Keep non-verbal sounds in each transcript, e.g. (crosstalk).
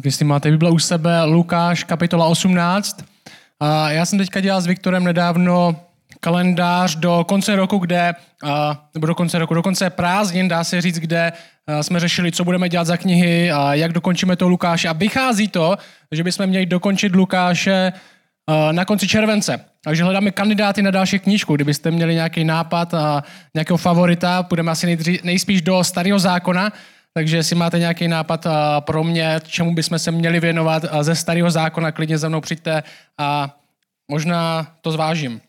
Tak jestli máte Bible u sebe, Lukáš, kapitola 18. A já jsem teďka dělal s Viktorem nedávno kalendář do konce roku, kde, nebo do konce roku, do konce prázdnin, dá se říct, kde jsme řešili, co budeme dělat za knihy a jak dokončíme to Lukáše. A vychází to, že bychom měli dokončit Lukáše na konci července. Takže hledáme kandidáty na další knížku. Kdybyste měli nějaký nápad a nějakého favorita, půjdeme asi nejspíš do starého zákona, takže jestli máte nějaký nápad pro mě, čemu bychom se měli věnovat ze starého zákona, klidně za mnou přijďte a možná to zvážím.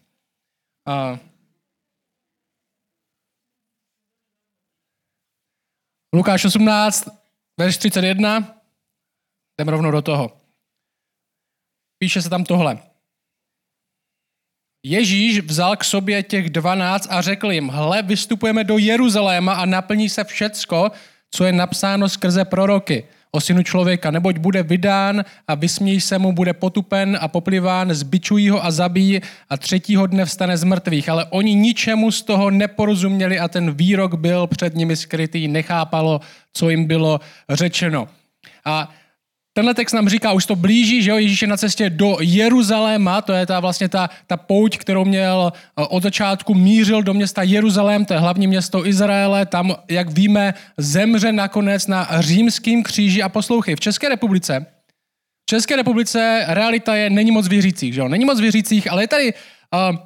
Lukáš 18, verš 31, jdeme rovnou do toho. Píše se tam tohle. Ježíš vzal k sobě těch dvanáct a řekl jim, hle, vystupujeme do Jeruzaléma a naplní se všecko, co je napsáno skrze proroky o synu člověka, neboť bude vydán a vysmějí se mu, bude potupen a popliván, zbičují ho a zabijí a třetího dne vstane z mrtvých. Ale oni ničemu z toho neporozuměli a ten výrok byl před nimi skrytý, nechápalo, co jim bylo řečeno. A Tenhle text nám říká, už to blíží, že jo, Ježíš je na cestě do Jeruzaléma, to je ta vlastně ta, ta pouť, kterou měl eh, od začátku, mířil do města Jeruzalém, to je hlavní město Izraele, tam, jak víme, zemře nakonec na římským kříži a poslouchej, v České republice, v České republice realita je, není moc věřících, že jo, není moc věřících, ale je tady uh,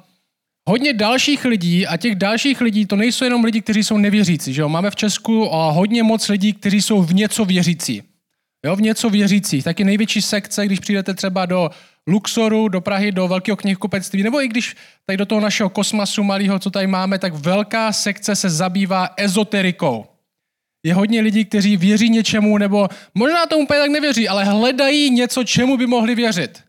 hodně dalších lidí a těch dalších lidí, to nejsou jenom lidi, kteří jsou nevěřící, že jo, máme v Česku uh, hodně moc lidí, kteří jsou v něco věřící. Jo, v něco věřících. Taky největší sekce, když přijdete třeba do Luxoru, do Prahy, do velkého knihkupectví, nebo i když tady do toho našeho kosmasu malého, co tady máme, tak velká sekce se zabývá ezoterikou. Je hodně lidí, kteří věří něčemu, nebo možná tomu úplně tak nevěří, ale hledají něco, čemu by mohli věřit.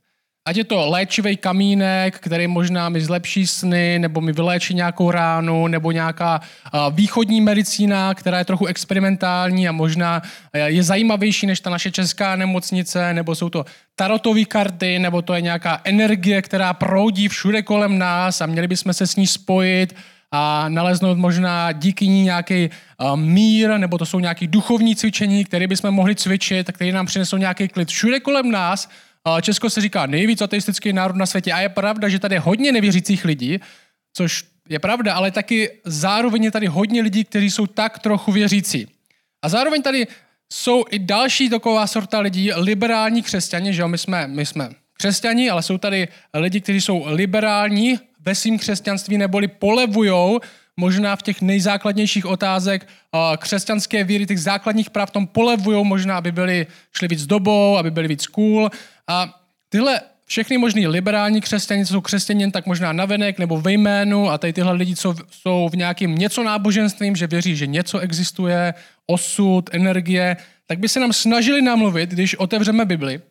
Ať je to léčivý kamínek, který možná mi zlepší sny, nebo mi vyléčí nějakou ránu, nebo nějaká východní medicína, která je trochu experimentální a možná je zajímavější než ta naše česká nemocnice, nebo jsou to tarotové karty, nebo to je nějaká energie, která proudí všude kolem nás a měli bychom se s ní spojit a naleznout možná díky ní nějaký mír, nebo to jsou nějaké duchovní cvičení, které bychom mohli cvičit, které nám přinesou nějaký klid všude kolem nás, Česko se říká nejvíc ateistický národ na světě a je pravda, že tady je hodně nevěřících lidí, což je pravda, ale taky zároveň je tady hodně lidí, kteří jsou tak trochu věřící. A zároveň tady jsou i další taková sorta lidí, liberální křesťani, že jo, my jsme, my jsme křesťani, ale jsou tady lidi, kteří jsou liberální ve svým křesťanství, neboli polevujou možná v těch nejzákladnějších otázek křesťanské víry, těch základních práv, tom polevují možná, aby byli, šli víc dobou, aby byli víc cool. A tyhle všechny možný liberální křesťané, co jsou křesťané tak možná navenek nebo ve jménu a tady tyhle lidi, co jsou v nějakém něco náboženstvím, že věří, že něco existuje, osud, energie, tak by se nám snažili namluvit, když otevřeme Bibli,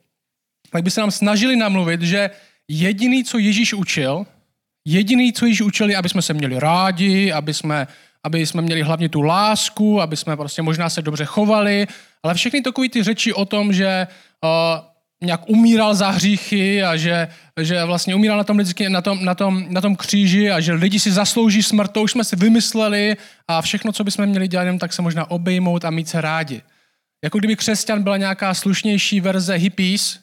tak by se nám snažili namluvit, že jediný, co Ježíš učil, Jediný, co již učili, aby jsme se měli rádi, aby jsme, aby jsme měli hlavně tu lásku, aby jsme prostě možná se dobře chovali, ale všechny takové ty řeči o tom, že uh, nějak umíral za hříchy a že, že vlastně umíral na tom, lidsky, na, tom, na, tom, na tom kříži a že lidi si zaslouží smrt, to už jsme si vymysleli a všechno, co bychom měli dělat, tak se možná obejmout a mít se rádi. Jako kdyby křesťan byla nějaká slušnější verze hippies,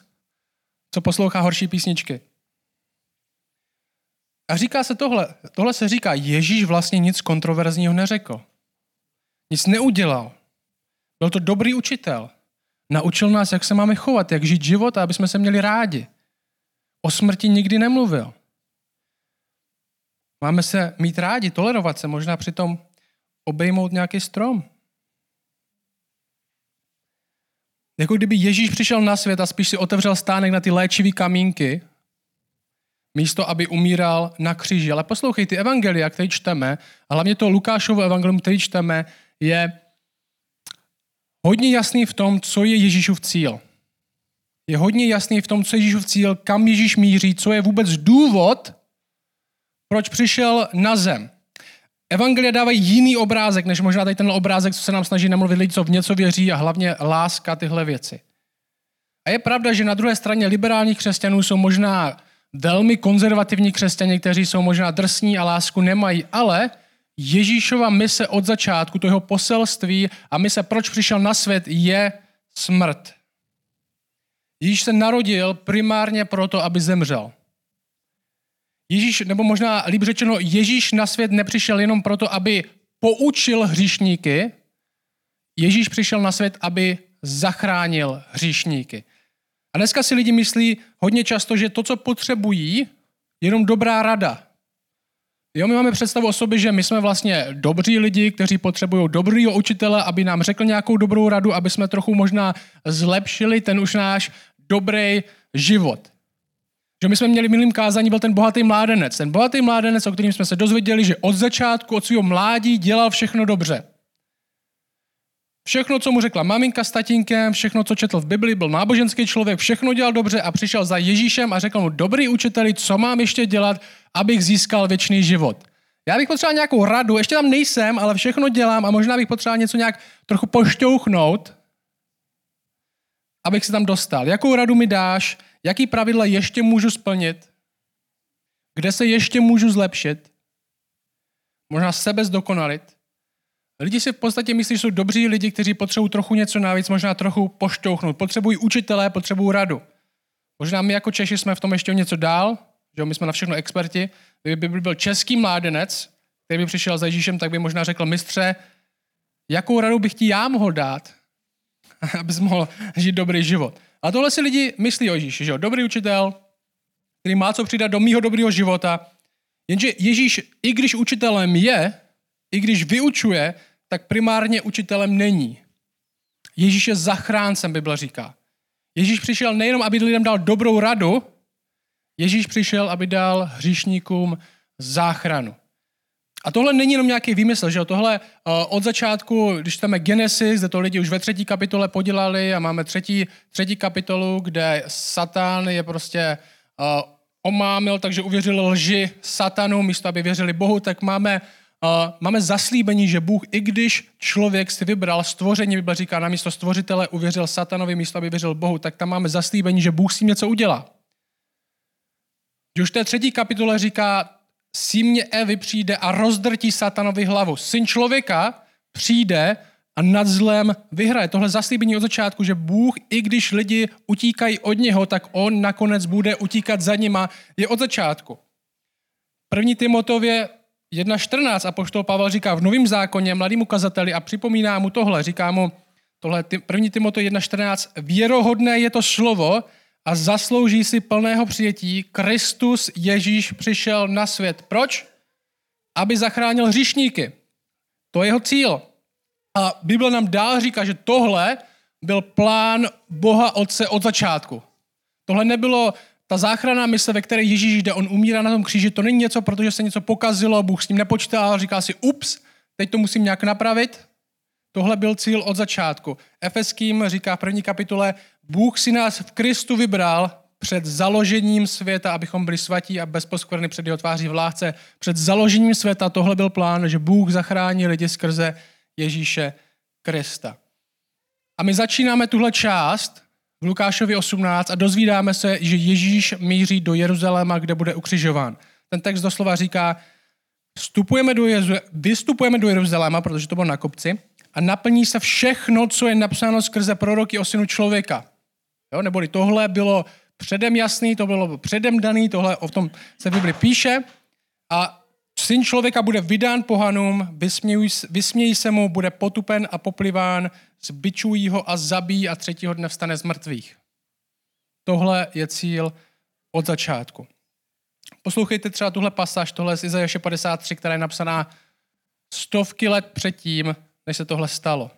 co poslouchá horší písničky. A říká se tohle, tohle se říká, Ježíš vlastně nic kontroverzního neřekl. Nic neudělal. Byl to dobrý učitel. Naučil nás, jak se máme chovat, jak žít život, aby jsme se měli rádi. O smrti nikdy nemluvil. Máme se mít rádi, tolerovat se, možná přitom obejmout nějaký strom. Jako kdyby Ježíš přišel na svět a spíš si otevřel stánek na ty léčivý kamínky místo aby umíral na kříži. Ale poslouchej, ty evangelia, které čteme, a hlavně to Lukášovo evangelium, který čteme, je hodně jasný v tom, co je Ježíšův cíl. Je hodně jasný v tom, co je Ježíšův cíl, kam Ježíš míří, co je vůbec důvod, proč přišel na zem. Evangelia dávají jiný obrázek, než možná tady ten obrázek, co se nám snaží namluvit lidi, co v něco věří a hlavně láska tyhle věci. A je pravda, že na druhé straně liberálních křesťanů jsou možná velmi konzervativní křesťané, kteří jsou možná drsní a lásku nemají, ale Ježíšova mise od začátku, to jeho poselství a mise, proč přišel na svět, je smrt. Ježíš se narodil primárně proto, aby zemřel. Ježíš, nebo možná líp řečeno, Ježíš na svět nepřišel jenom proto, aby poučil hříšníky, Ježíš přišel na svět, aby zachránil hříšníky. A dneska si lidi myslí hodně často, že to, co potřebují, je jenom dobrá rada. Jo, my máme představu o sobě, že my jsme vlastně dobří lidi, kteří potřebují dobrýho učitele, aby nám řekl nějakou dobrou radu, aby jsme trochu možná zlepšili ten už náš dobrý život. Že my jsme měli minulým kázání, byl ten bohatý mládenec. Ten bohatý mládenec, o kterým jsme se dozvěděli, že od začátku, od svého mládí dělal všechno dobře. Všechno, co mu řekla maminka s tatínkem, všechno, co četl v Bibli, byl náboženský člověk, všechno dělal dobře a přišel za Ježíšem a řekl mu, dobrý učiteli, co mám ještě dělat, abych získal věčný život. Já bych potřeboval nějakou radu, ještě tam nejsem, ale všechno dělám a možná bych potřeboval něco nějak trochu pošťouchnout, abych se tam dostal. Jakou radu mi dáš? Jaký pravidla ještě můžu splnit? Kde se ještě můžu zlepšit? Možná sebe zdokonalit? Lidi si v podstatě myslí, že jsou dobří lidi, kteří potřebují trochu něco navíc, možná trochu pošťouchnout. Potřebují učitelé, potřebují radu. Možná my jako Češi jsme v tom ještě něco dál, že my jsme na všechno experti. Kdyby byl český mládenec, který by přišel za Ježíšem, tak by možná řekl, mistře, jakou radu bych ti já mohl dát, (laughs) abys mohl žít dobrý život. A tohle si lidi myslí o Ježíši, že jo? Dobrý učitel, který má co přidat do mýho dobrého života. Jenže Ježíš, i když učitelem je, i když vyučuje, tak primárně učitelem není. Ježíš je zachráncem, Bible říká. Ježíš přišel nejenom, aby lidem dal dobrou radu, Ježíš přišel, aby dal hříšníkům záchranu. A tohle není jenom nějaký výmysl, že jo? Tohle uh, od začátku, když je Genesis, kde to lidi už ve třetí kapitole podělali a máme třetí, třetí kapitolu, kde Satan je prostě uh, omámil, takže uvěřili lži satanu, místo aby věřili Bohu, tak máme máme zaslíbení, že Bůh, i když člověk si vybral stvoření, Bible říká, na místo stvořitele uvěřil satanovi, místo aby věřil Bohu, tak tam máme zaslíbení, že Bůh s tím něco udělá. Už v té třetí kapitole říká, símě Evy přijde a rozdrtí satanovi hlavu. Syn člověka přijde a nad zlem vyhraje. Tohle zaslíbení od začátku, že Bůh, i když lidi utíkají od něho, tak on nakonec bude utíkat za nima, je od začátku. První Timotově 1.14 a poštol Pavel říká v novém zákoně mladým ukazateli a připomíná mu tohle, říká mu tohle první Timoto 1.14, věrohodné je to slovo a zaslouží si plného přijetí. Kristus Ježíš přišel na svět. Proč? Aby zachránil hříšníky. To je jeho cíl. A Bible nám dál říká, že tohle byl plán Boha Otce od začátku. Tohle nebylo ta záchrana mise, ve které Ježíš jde, on umírá na tom kříži, to není něco, protože se něco pokazilo, Bůh s ním nepočítal, říká si, ups, teď to musím nějak napravit. Tohle byl cíl od začátku. Efeským říká v první kapitole, Bůh si nás v Kristu vybral před založením světa, abychom byli svatí a bezposkvrny před jeho tváří v lásce. Před založením světa tohle byl plán, že Bůh zachrání lidi skrze Ježíše Krista. A my začínáme tuhle část v Lukášovi 18 a dozvídáme se, že Ježíš míří do Jeruzaléma, kde bude ukřižován. Ten text doslova říká, vstupujeme do Jezu, vystupujeme do Jeruzaléma, protože to bylo na kopci, a naplní se všechno, co je napsáno skrze proroky o synu člověka. Jo? Neboli tohle bylo předem jasný, to bylo předem daný, tohle o tom se v Bibli píše a syn člověka bude vydán pohanům, vysmějí, se mu, bude potupen a popliván, zbičují ho a zabíjí a třetího dne vstane z mrtvých. Tohle je cíl od začátku. Poslouchejte třeba tuhle pasáž, tohle z Izajaše 53, která je napsaná stovky let předtím, než se tohle stalo.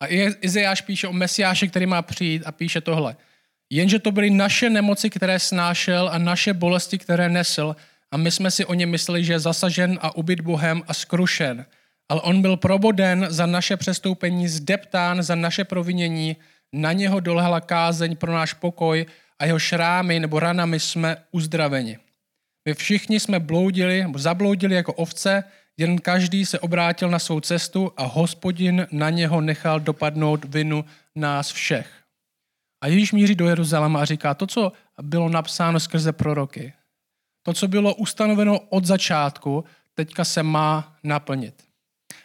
A Izajáš píše o Mesiáši, který má přijít a píše tohle. Jenže to byly naše nemoci, které snášel a naše bolesti, které nesl a my jsme si o něm mysleli, že je zasažen a ubyt Bohem a skrušen. Ale on byl proboden za naše přestoupení, zdeptán za naše provinění, na něho dolehla kázeň pro náš pokoj a jeho šrámy nebo ranami jsme uzdraveni. My všichni jsme bloudili, zabloudili jako ovce, jen každý se obrátil na svou cestu a hospodin na něho nechal dopadnout vinu nás všech. A Ježíš míří do Jeruzaléma a říká to, co bylo napsáno skrze proroky. To, co bylo ustanoveno od začátku, teďka se má naplnit.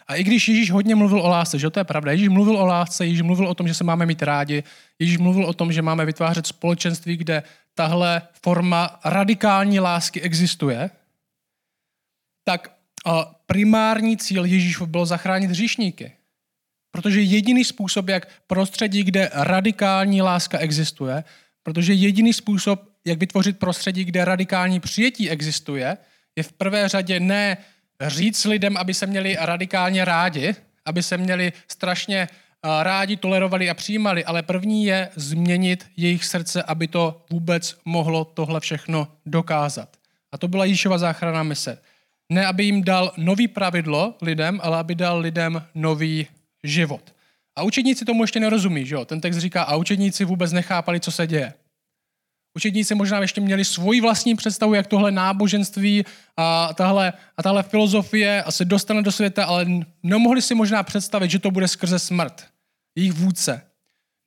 A i když Ježíš hodně mluvil o lásce, že to je pravda, Ježíš mluvil o lásce, Ježíš mluvil o tom, že se máme mít rádi, Ježíš mluvil o tom, že máme vytvářet společenství, kde tahle forma radikální lásky existuje, tak primární cíl Ježíšov byl zachránit hříšníky. Protože jediný způsob, jak prostředí, kde radikální láska existuje, protože jediný způsob, jak vytvořit prostředí, kde radikální přijetí existuje, je v prvé řadě ne říct lidem, aby se měli radikálně rádi, aby se měli strašně rádi, tolerovali a přijímali, ale první je změnit jejich srdce, aby to vůbec mohlo tohle všechno dokázat. A to byla Ježíšova záchrana mise. Ne, aby jim dal nový pravidlo lidem, ale aby dal lidem nový život. A učedníci tomu ještě nerozumí, že jo? Ten text říká, a učedníci vůbec nechápali, co se děje. Učedníci možná ještě měli svoji vlastní představu, jak tohle náboženství a tahle, a tahle filozofie se dostane do světa, ale nemohli si možná představit, že to bude skrze smrt jejich vůdce.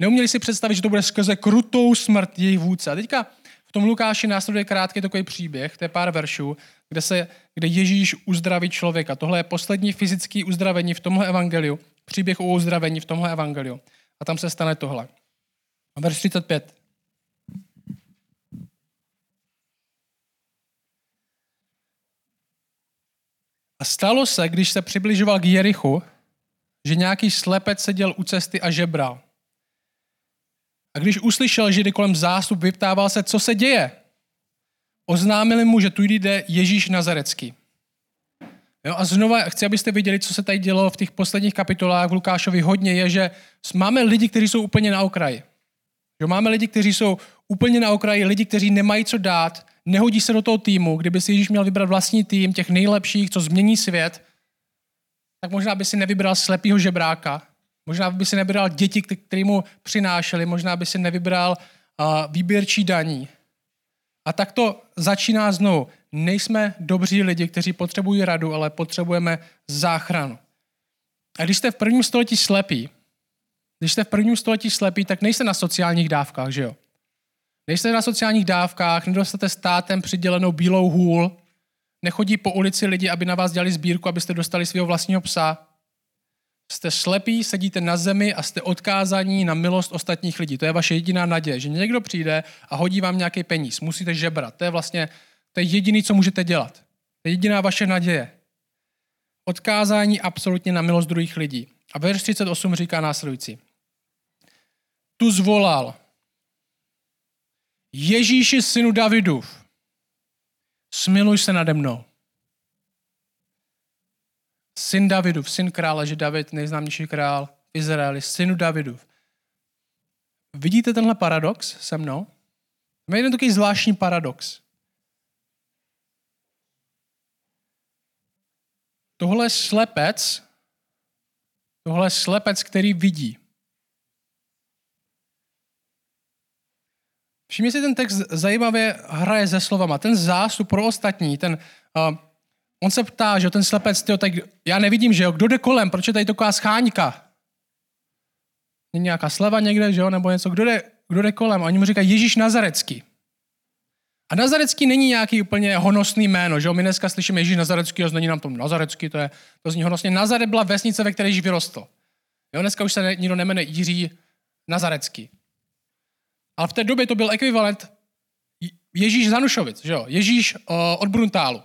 Neuměli si představit, že to bude skrze krutou smrt jejich vůdce. A teďka v tom Lukáši následuje krátký takový příběh, to je pár veršů, kde, se, kde Ježíš uzdraví člověka. Tohle je poslední fyzické uzdravení v tomhle evangeliu, příběh o uzdravení v tomhle evangeliu. A tam se stane tohle. A verš 35. A stalo se, když se přibližoval k Jerichu, že nějaký slepec seděl u cesty a žebral. A když uslyšel Židy kolem zástup, vyptával se, co se děje. Oznámili mu, že tu jde Ježíš Nazarecký. Jo, a znova chci, abyste viděli, co se tady dělo v těch posledních kapitolách v Lukášovi hodně, je, že máme lidi, kteří jsou úplně na okraji. Jo, máme lidi, kteří jsou úplně na okraji, lidi, kteří nemají co dát, nehodí se do toho týmu. Kdyby si Ježíš měl vybrat vlastní tým, těch nejlepších, co změní svět, tak možná by si nevybral slepýho žebráka, možná by si nevybral děti, které mu přinášeli, možná by si nevybral uh, výběrčí daní. A tak to začíná znovu. Nejsme dobří lidi, kteří potřebují radu, ale potřebujeme záchranu. A když jste v prvním století slepí, když jste v prvním století slepí, tak nejste na sociálních dávkách, že jo? Nejste na sociálních dávkách, nedostanete státem přidělenou bílou hůl, Nechodí po ulici lidi, aby na vás dělali sbírku, abyste dostali svého vlastního psa. Jste slepí, sedíte na zemi a jste odkázaní na milost ostatních lidí. To je vaše jediná naděje, že někdo přijde a hodí vám nějaký peníz. Musíte žebrat. To je vlastně to je jediný, co můžete dělat. To je jediná vaše naděje. Odkázání absolutně na milost druhých lidí. A verš 38 říká následující. Tu zvolal Ježíši synu Davidův, smiluj se nade mnou. Syn Davidův, syn krále, že David, nejznámější král v Izraeli, synu Davidův. Vidíte tenhle paradox se mnou? Má jeden takový zvláštní paradox. Tohle je slepec, tohle je slepec, který vidí. Všimně si, ten text zajímavě hraje se slovama. Ten zástup pro ostatní, ten, uh, on se ptá, že ten slepec, tyjo, tak já nevidím, že jo, kdo jde kolem, proč je tady taková scháňka? Je nějaká sleva někde, že jo, nebo něco, kdo jde, kdo jde kolem? A oni mu říkají Ježíš Nazarecký. A Nazarecký není nějaký úplně honosný jméno, že jo? My dneska slyšíme Ježíš Nazarecký a zní nám tom Nazarecký, to, je, to zní honosně. Nazaret byla vesnice, ve které Ježíš vyrostl. Jo, dneska už se nikdo nemene Jiří Nazarecký. Ale v té době to byl ekvivalent Ježíš Zanušovic, že jo? Ježíš uh, od Bruntálu.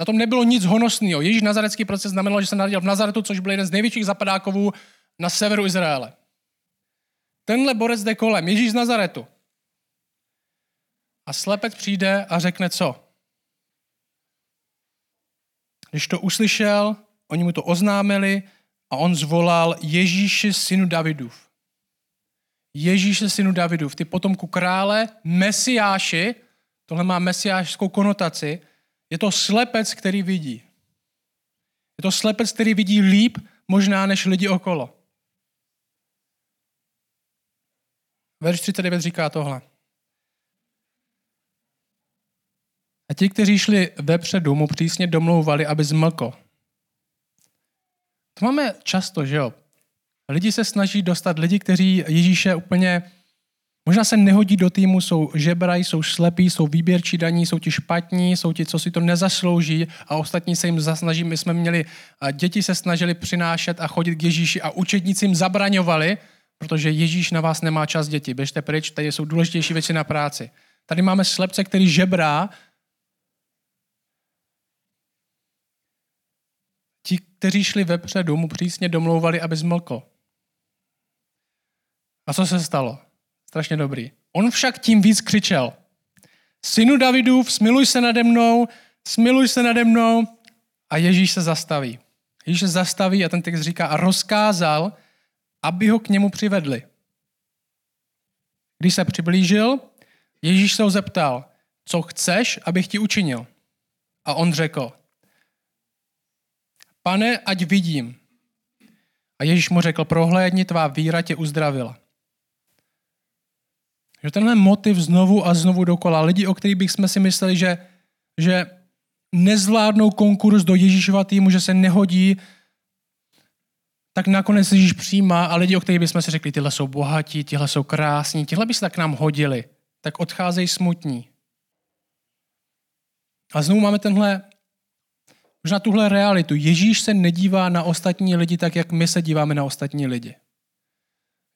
Na tom nebylo nic honosného. Ježíš nazarecký proces znamenal, že se narodil v Nazaretu, což byl jeden z největších zapadákovů na severu Izraele. Tenhle borec jde kolem, Ježíš z Nazaretu. A slepec přijde a řekne co? Když to uslyšel, oni mu to oznámili a on zvolal Ježíši synu Davidův. Ježíše synu Davidův, ty potomku krále, mesiáši, tohle má mesiášskou konotaci, je to slepec, který vidí. Je to slepec, který vidí líp možná než lidi okolo. Verš 39 říká tohle. A ti, kteří šli vepředu, mu přísně domlouvali, aby zmlkl. To máme často, že jo? Lidi se snaží dostat, lidi, kteří Ježíše úplně Možná se nehodí do týmu, jsou žebrají, jsou slepí, jsou výběrčí daní, jsou ti špatní, jsou ti, co si to nezaslouží a ostatní se jim zasnaží. My jsme měli, děti se snažili přinášet a chodit k Ježíši a učedníci jim zabraňovali, protože Ježíš na vás nemá čas děti. Běžte pryč, tady jsou důležitější věci na práci. Tady máme slepce, který žebrá. Ti, kteří šli vepředu, mu přísně domlouvali, aby zmlkl. A co se stalo? Strašně dobrý. On však tím víc křičel. Synu Davidův, smiluj se nade mnou, smiluj se nade mnou. A Ježíš se zastaví. Ježíš se zastaví a ten text říká a rozkázal, aby ho k němu přivedli. Když se přiblížil, Ježíš se ho zeptal, co chceš, abych ti učinil? A on řekl, pane, ať vidím. A Ježíš mu řekl, prohlédni, tvá víra tě uzdravila. Že tenhle motiv znovu a znovu dokola. Lidi, o kterých bychom si mysleli, že, že nezvládnou konkurs do Ježíšova týmu, že se nehodí, tak nakonec Ježíš přijímá a lidi, o kterých bychom si řekli, tyhle jsou bohatí, tyhle jsou krásní, tyhle by se tak nám hodili, tak odcházejí smutní. A znovu máme tenhle, možná tuhle realitu. Ježíš se nedívá na ostatní lidi tak, jak my se díváme na ostatní lidi.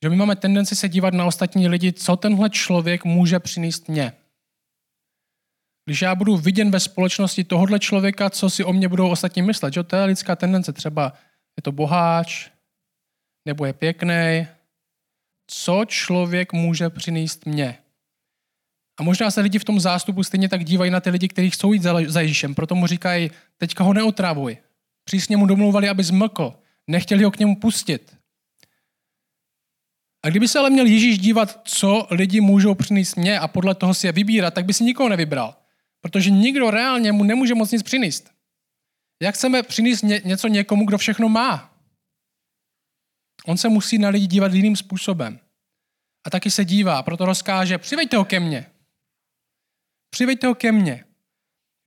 Že my máme tendenci se dívat na ostatní lidi, co tenhle člověk může přinést mně. Když já budu viděn ve společnosti tohohle člověka, co si o mě budou ostatní myslet, že to je lidská tendence. Třeba je to boháč, nebo je pěkný. Co člověk může přinést mně? A možná se lidi v tom zástupu stejně tak dívají na ty lidi, kteří chcou jít za Ježíšem. Proto mu říkají, teďka ho neotravuj. Přísně mu domluvali, aby zmlkl. Nechtěli ho k němu pustit. A kdyby se ale měl Ježíš dívat, co lidi můžou přinést mě a podle toho si je vybírat, tak by si nikoho nevybral. Protože nikdo reálně mu nemůže moc nic přinést. Jak chceme přinést ně, něco někomu, kdo všechno má? On se musí na lidi dívat jiným způsobem. A taky se dívá, proto rozkáže, přiveďte ho ke mně. Přiveďte ho ke mně.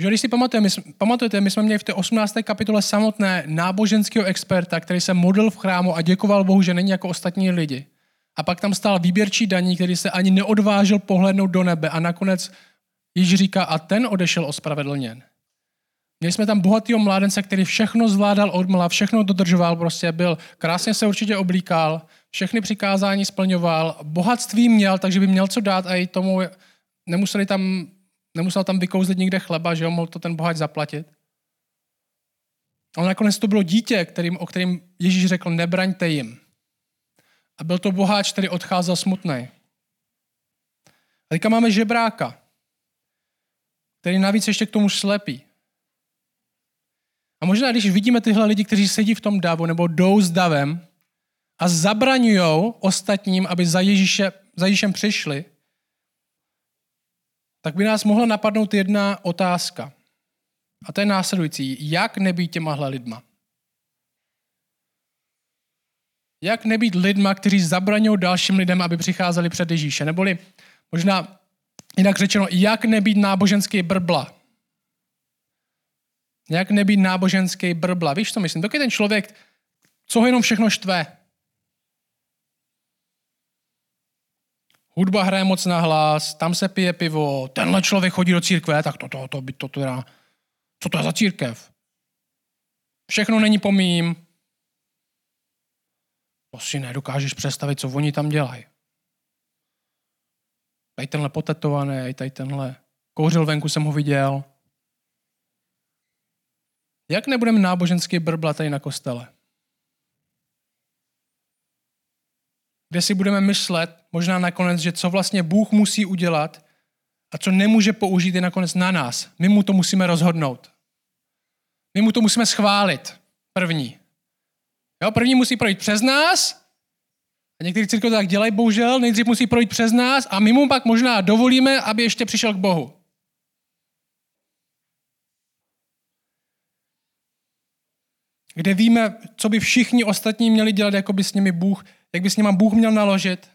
Že když si pamatujete my, pamatujete, my jsme měli v té 18. kapitole samotné náboženského experta, který se modlil v chrámu a děkoval Bohu, že není jako ostatní lidi. A pak tam stál výběrčí daní, který se ani neodvážil pohlednout do nebe a nakonec již říká, a ten odešel ospravedlněn. Měli jsme tam bohatýho mládence, který všechno zvládal odmla, všechno dodržoval, prostě byl, krásně se určitě oblíkal, všechny přikázání splňoval, bohatství měl, takže by měl co dát a i tomu nemuseli tam, nemusel tam vykouzlit nikde chleba, že jo, mohl to ten bohač zaplatit. Ale nakonec to bylo dítě, kterým, o kterým Ježíš řekl, nebraňte jim. A byl to boháč, který odcházel smutný. A teďka máme žebráka, který navíc ještě k tomu slepí. A možná, když vidíme tyhle lidi, kteří sedí v tom davu nebo jdou s davem a zabraňují ostatním, aby za, Ježíše, za Ježíšem přišli, tak by nás mohla napadnout jedna otázka. A to je následující. Jak nebýt těmahle lidma? Jak nebýt lidma, kteří zabraňují dalším lidem, aby přicházeli před Ježíše? Neboli možná jinak řečeno, jak nebýt náboženský brbla? Jak nebýt náboženský brbla? Víš, co myslím? Dokud ten člověk, co ho jenom všechno štve? Hudba hraje moc na hlas, tam se pije pivo, tenhle člověk chodí do církve, tak to, to, to, to, to teda, co to je za církev? Všechno není pomím, to si nedokážeš představit, co oni tam dělají. Tady tenhle potetovaný, tady tenhle kouřil venku jsem ho viděl. Jak nebudeme náboženský brbla tady na kostele? Kde si budeme myslet, možná nakonec, že co vlastně Bůh musí udělat a co nemůže použít je nakonec na nás. My mu to musíme rozhodnout. My mu to musíme schválit. První. Jo, první musí projít přes nás, a někteří církve tak dělají, bohužel, nejdřív musí projít přes nás a my mu pak možná dovolíme, aby ještě přišel k Bohu. Kde víme, co by všichni ostatní měli dělat, jako by s nimi Bůh, jak by s nimi Bůh měl naložit.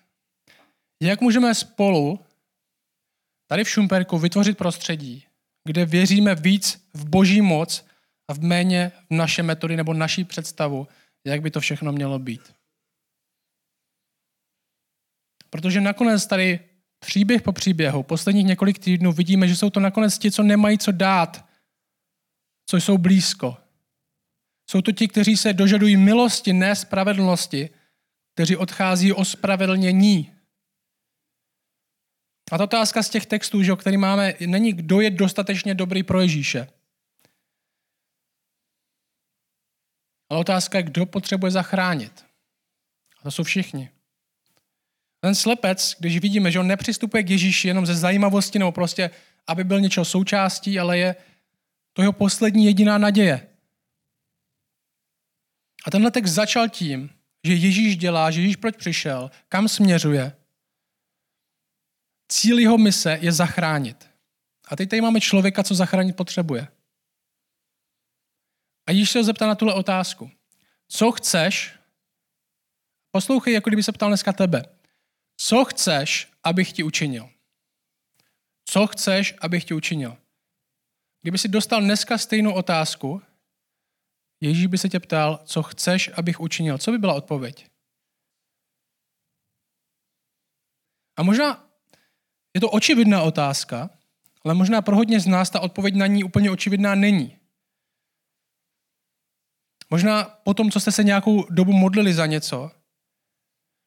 Jak můžeme spolu tady v Šumperku vytvořit prostředí, kde věříme víc v boží moc a v méně v naše metody nebo naší představu, jak by to všechno mělo být. Protože nakonec tady příběh po příběhu, posledních několik týdnů vidíme, že jsou to nakonec ti, co nemají co dát, co jsou blízko. Jsou to ti, kteří se dožadují milosti, ne spravedlnosti, kteří odchází o spravedlnění. A ta otázka z těch textů, že, který máme, není, kdo je dostatečně dobrý pro Ježíše. Ale otázka je, kdo potřebuje zachránit. A to jsou všichni. Ten slepec, když vidíme, že on nepřistupuje k Ježíši jenom ze zajímavosti nebo prostě, aby byl něčeho součástí, ale je to jeho poslední jediná naděje. A tenhle text začal tím, že Ježíš dělá, že Ježíš proč přišel, kam směřuje. Cíl jeho mise je zachránit. A teď tady máme člověka, co zachránit potřebuje. A Ježíš se ho zeptá na tuhle otázku. Co chceš? Poslouchej, jako kdyby se ptal dneska tebe. Co chceš, abych ti učinil? Co chceš, abych ti učinil? Kdyby si dostal dneska stejnou otázku, Ježíš by se tě ptal, co chceš, abych učinil. Co by byla odpověď? A možná je to očividná otázka, ale možná pro hodně z nás ta odpověď na ní úplně očividná není. Možná po tom, co jste se nějakou dobu modlili za něco,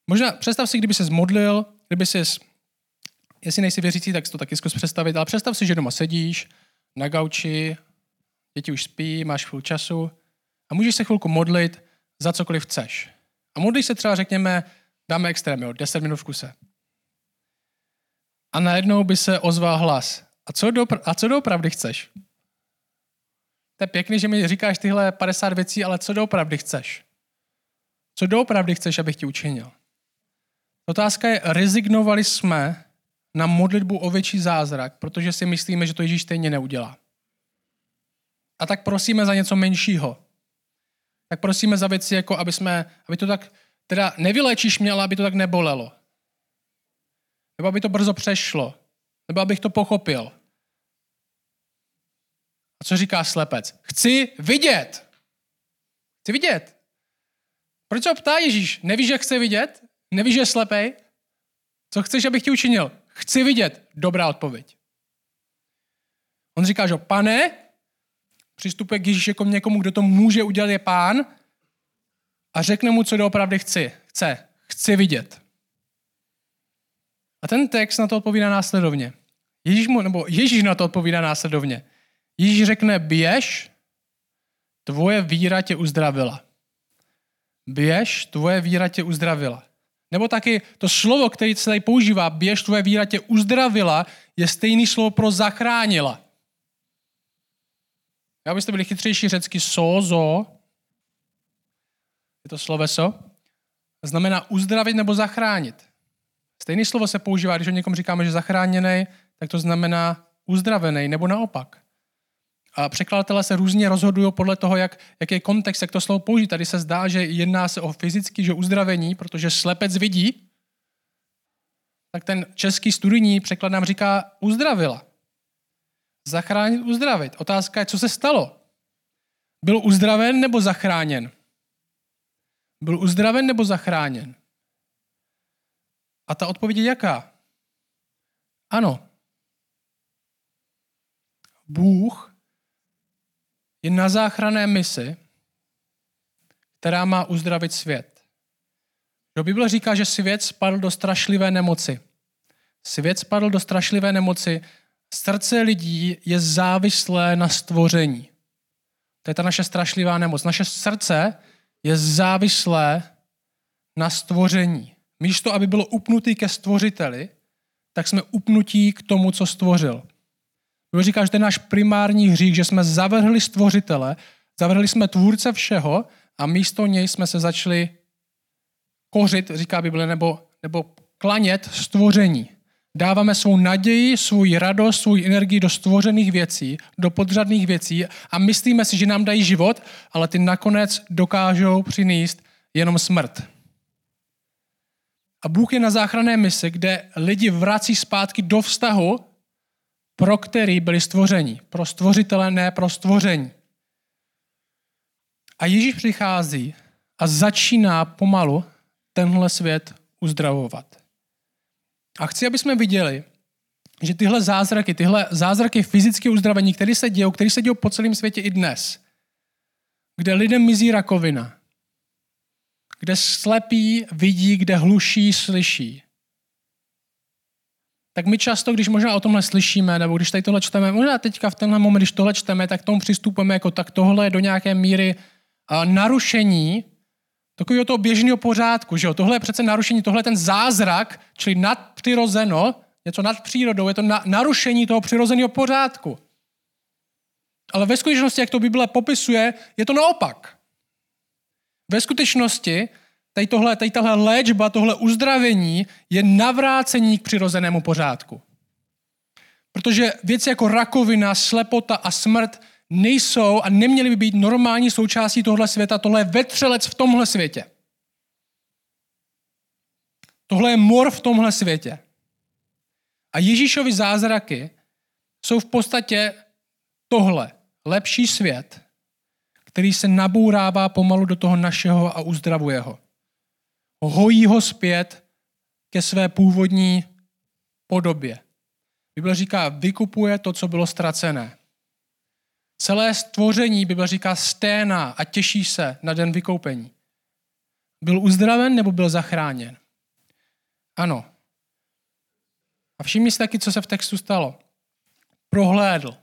možná představ si, kdyby se zmodlil, kdyby se, jestli nejsi věřící, tak si to taky zkus představit, ale představ si, že doma sedíš na gauči, děti už spí, máš chvíli času a můžeš se chvilku modlit za cokoliv chceš. A modlíš se třeba, řekněme, dáme extrém, jo, 10 minut v kuse. A najednou by se ozval hlas. A co, do, a co doopravdy chceš? To je pěkný, že mi říkáš tyhle 50 věcí, ale co doopravdy chceš? Co doopravdy chceš, abych ti učinil? Otázka je, rezignovali jsme na modlitbu o větší zázrak, protože si myslíme, že to Ježíš stejně neudělá. A tak prosíme za něco menšího. Tak prosíme za věci, jako aby, jsme, aby to tak, teda nevylečíš mě, ale aby to tak nebolelo. Nebo aby to brzo přešlo. Nebo abych to pochopil. A co říká slepec? Chci vidět. Chci vidět. Proč se ptá Ježíš? Nevíš, že chce vidět? Nevíš, že je slepej? Co chceš, abych ti učinil? Chci vidět. Dobrá odpověď. On říká, že pane, přistupuje k Ježíši jako někomu, kdo to může udělat, je pán a řekne mu, co doopravdy chci. Chce. Chci vidět. A ten text na to odpovídá následovně. Ježíš, mu, nebo Ježíš na to odpovídá následovně. Ježíš řekne, běž, tvoje víra tě uzdravila. Běž, tvoje víra tě uzdravila. Nebo taky to slovo, které se tady používá, běž, tvoje víra tě uzdravila, je stejný slovo pro zachránila. Já byste byli chytřejší řecky sozo, je to sloveso, znamená uzdravit nebo zachránit. Stejné slovo se používá, když o někom říkáme, že zachráněný, tak to znamená uzdravený nebo naopak. A překladatelé se různě rozhodují podle toho, jak, jaký je kontext, jak to slovo použít. Tady se zdá, že jedná se o fyzický že uzdravení, protože slepec vidí, tak ten český studijní překlad nám říká uzdravila. Zachránit, uzdravit. Otázka je, co se stalo. Byl uzdraven nebo zachráněn? Byl uzdraven nebo zachráněn? A ta odpověď je jaká? Ano. Bůh je na záchranné misi, která má uzdravit svět. Do Bible říká, že svět spadl do strašlivé nemoci. Svět spadl do strašlivé nemoci. Srdce lidí je závislé na stvoření. To je ta naše strašlivá nemoc. Naše srdce je závislé na stvoření. Místo, aby bylo upnutý ke stvořiteli, tak jsme upnutí k tomu, co stvořil. Bible říká, že to je náš primární hřích, že jsme zavrhli stvořitele, zavrhli jsme tvůrce všeho a místo něj jsme se začali kořit, říká Bible, nebo, nebo klanět stvoření. Dáváme svou naději, svou radost, svou energii do stvořených věcí, do podřadných věcí a myslíme si, že nám dají život, ale ty nakonec dokážou přinést jenom smrt. A Bůh je na záchranné misi, kde lidi vrací zpátky do vztahu, pro který byli stvoření. Pro stvořitele, ne pro stvoření. A Ježíš přichází a začíná pomalu tenhle svět uzdravovat. A chci, aby jsme viděli, že tyhle zázraky, tyhle zázraky fyzické uzdravení, které se dějí, které se dějí po celém světě i dnes, kde lidem mizí rakovina, kde slepí vidí, kde hluší slyší. Tak my často, když možná o tomhle slyšíme, nebo když tady tohle čteme, možná teďka v tenhle moment, když tohle čteme, tak tomu přistupujeme jako tak tohle je do nějaké míry narušení takového toho běžného pořádku. Že jo? Tohle je přece narušení, tohle je ten zázrak, čili nadpřirozeno, něco nad přírodou, je to na, narušení toho přirozeného pořádku. Ale ve skutečnosti, jak to Bible popisuje, je to naopak. Ve skutečnosti tady, tohle, tady tahle léčba, tohle uzdravení je navrácení k přirozenému pořádku. Protože věci jako rakovina, slepota a smrt nejsou a neměly by být normální součástí tohle světa. Tohle je vetřelec v tomhle světě. Tohle je mor v tomhle světě. A Ježíšovi zázraky jsou v podstatě tohle. Lepší svět, který se nabourává pomalu do toho našeho a uzdravuje ho. Hojí ho zpět ke své původní podobě. Bible říká, vykupuje to, co bylo ztracené. Celé stvoření, Bible říká, sténa a těší se na den vykoupení. Byl uzdraven nebo byl zachráněn? Ano. A všimni si taky, co se v textu stalo. Prohlédl.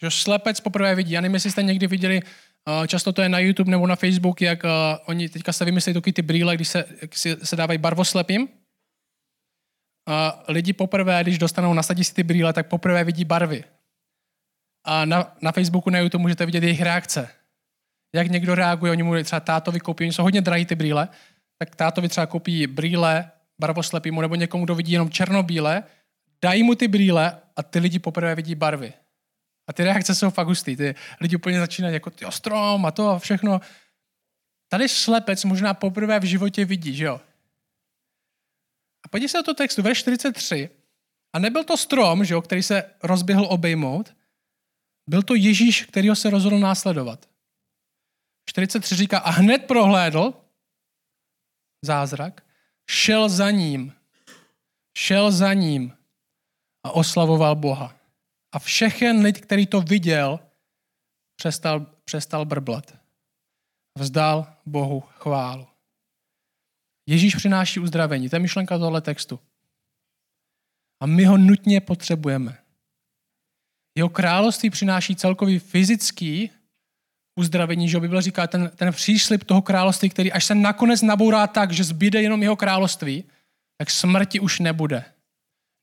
Že slepec poprvé vidí. Já nevím, jestli jste někdy viděli, často to je na YouTube nebo na Facebook, jak uh, oni teďka se vymyslí taky ty brýle, když se, se dávají barvoslepým. A lidi poprvé, když dostanou, nasadí si ty brýle, tak poprvé vidí barvy. A na, na Facebooku, na YouTube můžete vidět jejich reakce. Jak někdo reaguje, oni mu třeba tátovi koupí, oni jsou hodně drahý ty brýle, tak tátovi třeba koupí brýle barvoslepýmu nebo někomu, kdo vidí jenom černobíle, dají mu ty brýle a ty lidi poprvé vidí barvy. A ty reakce jsou fakt hustý. Ty lidi úplně začínají jako ty strom a to a všechno. Tady slepec možná poprvé v životě vidí, že jo? A podívej se na to textu, ve 43. A nebyl to strom, že jo, který se rozběhl obejmout, byl to Ježíš, kterýho se rozhodl následovat. 43 říká, a hned prohlédl zázrak, šel za ním, šel za ním a oslavoval Boha. A všechen lid, který to viděl, přestal, přestal brblat. Vzdal Bohu chválu. Ježíš přináší uzdravení. To je myšlenka tohle textu. A my ho nutně potřebujeme. Jeho království přináší celkový fyzický uzdravení, že Bible říká, ten, ten příslip toho království, který až se nakonec nabourá tak, že zbyde jenom jeho království, tak smrti už nebude.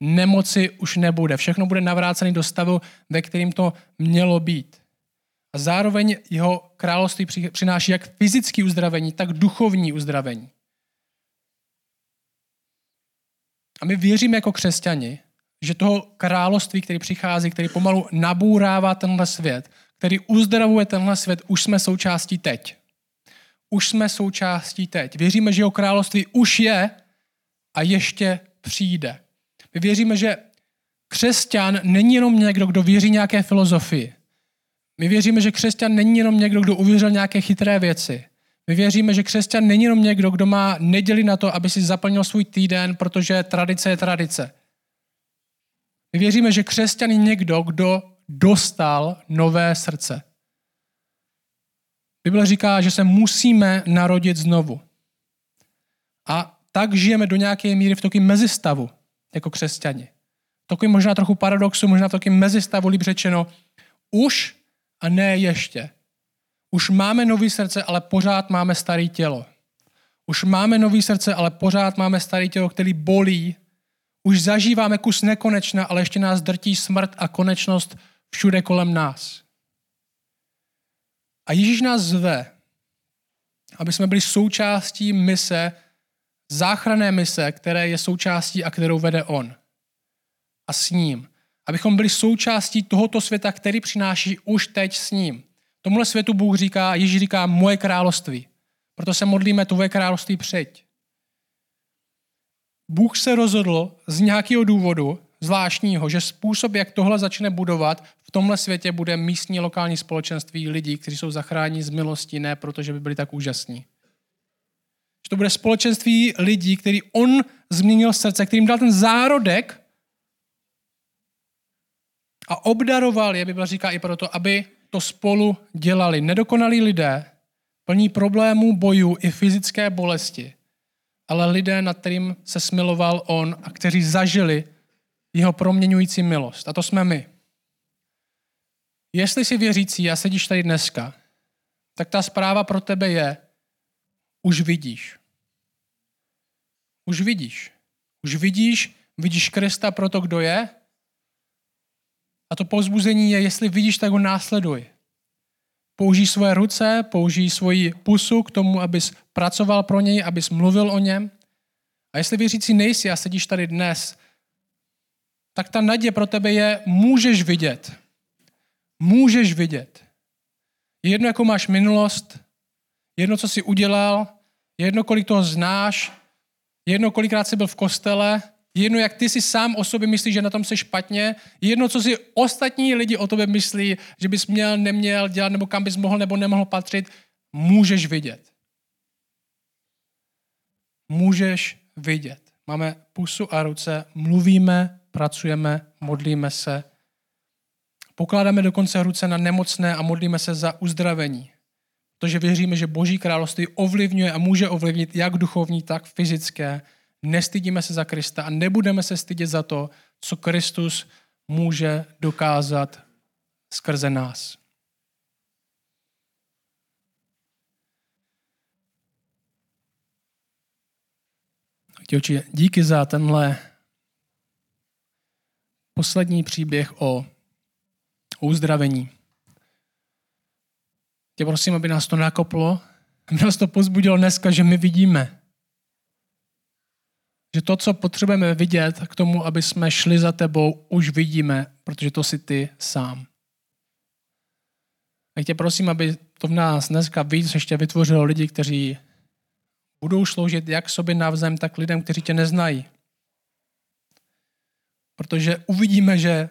Nemoci už nebude. Všechno bude navrácený do stavu, ve kterým to mělo být. A zároveň jeho království přináší jak fyzické uzdravení, tak duchovní uzdravení. A my věříme jako křesťani, že toho království, který přichází, který pomalu nabůrává tenhle svět, který uzdravuje tenhle svět, už jsme součástí teď. Už jsme součástí teď. Věříme, že jeho království už je a ještě přijde. My věříme, že křesťan není jenom někdo, kdo věří nějaké filozofii. My věříme, že křesťan není jenom někdo, kdo uvěřil nějaké chytré věci. My věříme, že křesťan není jenom někdo, kdo má neděli na to, aby si zaplnil svůj týden, protože tradice je tradice. My věříme, že křesťan je někdo, kdo dostal nové srdce. Bible říká, že se musíme narodit znovu. A tak žijeme do nějaké míry v takovém mezistavu, jako křesťani. Takový možná trochu paradoxu, možná takovém mezistavu, líp řečeno, už a ne ještě. Už máme nový srdce, ale pořád máme staré tělo. Už máme nový srdce, ale pořád máme staré tělo, který bolí už zažíváme kus nekonečna, ale ještě nás drtí smrt a konečnost všude kolem nás. A Ježíš nás zve, aby jsme byli součástí mise, záchranné mise, které je součástí a kterou vede On. A s ním. Abychom byli součástí tohoto světa, který přináší už teď s ním. Tomuhle světu Bůh říká, Ježíš říká, moje království. Proto se modlíme, tvoje království přeď. Bůh se rozhodl z nějakého důvodu zvláštního, že způsob, jak tohle začne budovat, v tomhle světě bude místní lokální společenství lidí, kteří jsou zachráněni z milosti, ne protože by byli tak úžasní. To bude společenství lidí, který on změnil srdce, kterým dal ten zárodek a obdaroval je, Bible říká i proto, aby to spolu dělali. Nedokonalí lidé, plní problémů, bojů i fyzické bolesti, ale lidé, nad kterým se smiloval on a kteří zažili jeho proměňující milost. A to jsme my. Jestli jsi věřící a sedíš tady dneska, tak ta zpráva pro tebe je, už vidíš. Už vidíš. Už vidíš, vidíš Krista pro to, kdo je. A to povzbuzení je, jestli vidíš, tak ho následuj. Použij svoje ruce, použij svoji pusu k tomu, abys pracoval pro něj, abys mluvil o něm. A jestli věřící nejsi a sedíš tady dnes, tak ta naděje pro tebe je, můžeš vidět. Můžeš vidět. Je jedno, jakou máš minulost, jedno, co jsi udělal, jedno, kolik toho znáš, jedno, kolikrát jsi byl v kostele, jedno, jak ty si sám o sobě myslíš, že na tom jsi špatně, jedno, co si ostatní lidi o tobě myslí, že bys měl, neměl dělat, nebo kam bys mohl nebo nemohl patřit, můžeš vidět. Můžeš vidět. Máme pusu a ruce, mluvíme, pracujeme, modlíme se. Pokládáme dokonce ruce na nemocné a modlíme se za uzdravení. Protože věříme, že Boží království ovlivňuje a může ovlivnit jak duchovní, tak fyzické. Nestydíme se za Krista a nebudeme se stydět za to, co Kristus může dokázat skrze nás. Děvči, díky za tenhle poslední příběh o uzdravení. Tě prosím, aby nás to nakoplo, aby nás to pozbudilo dneska, že my vidíme. Že to, co potřebujeme vidět k tomu, aby jsme šli za tebou, už vidíme, protože to si ty sám. A tě prosím, aby to v nás dneska víc ještě vytvořilo lidi, kteří budou sloužit jak sobě navzem, tak lidem, kteří tě neznají. Protože uvidíme, že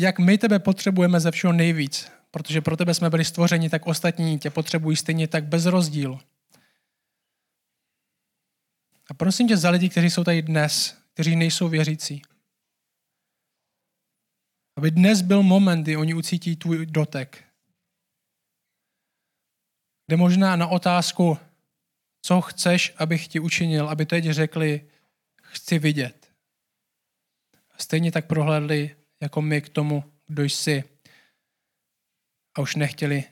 jak my tebe potřebujeme ze všeho nejvíc, protože pro tebe jsme byli stvořeni, tak ostatní tě potřebují stejně tak bez rozdílu. A prosím tě za lidi, kteří jsou tady dnes, kteří nejsou věřící. Aby dnes byl moment, kdy oni ucítí tvůj dotek. Kde možná na otázku, co chceš, abych ti učinil, aby teď řekli, chci vidět. Stejně tak prohlédli jako my k tomu, kdo jsi. A už nechtěli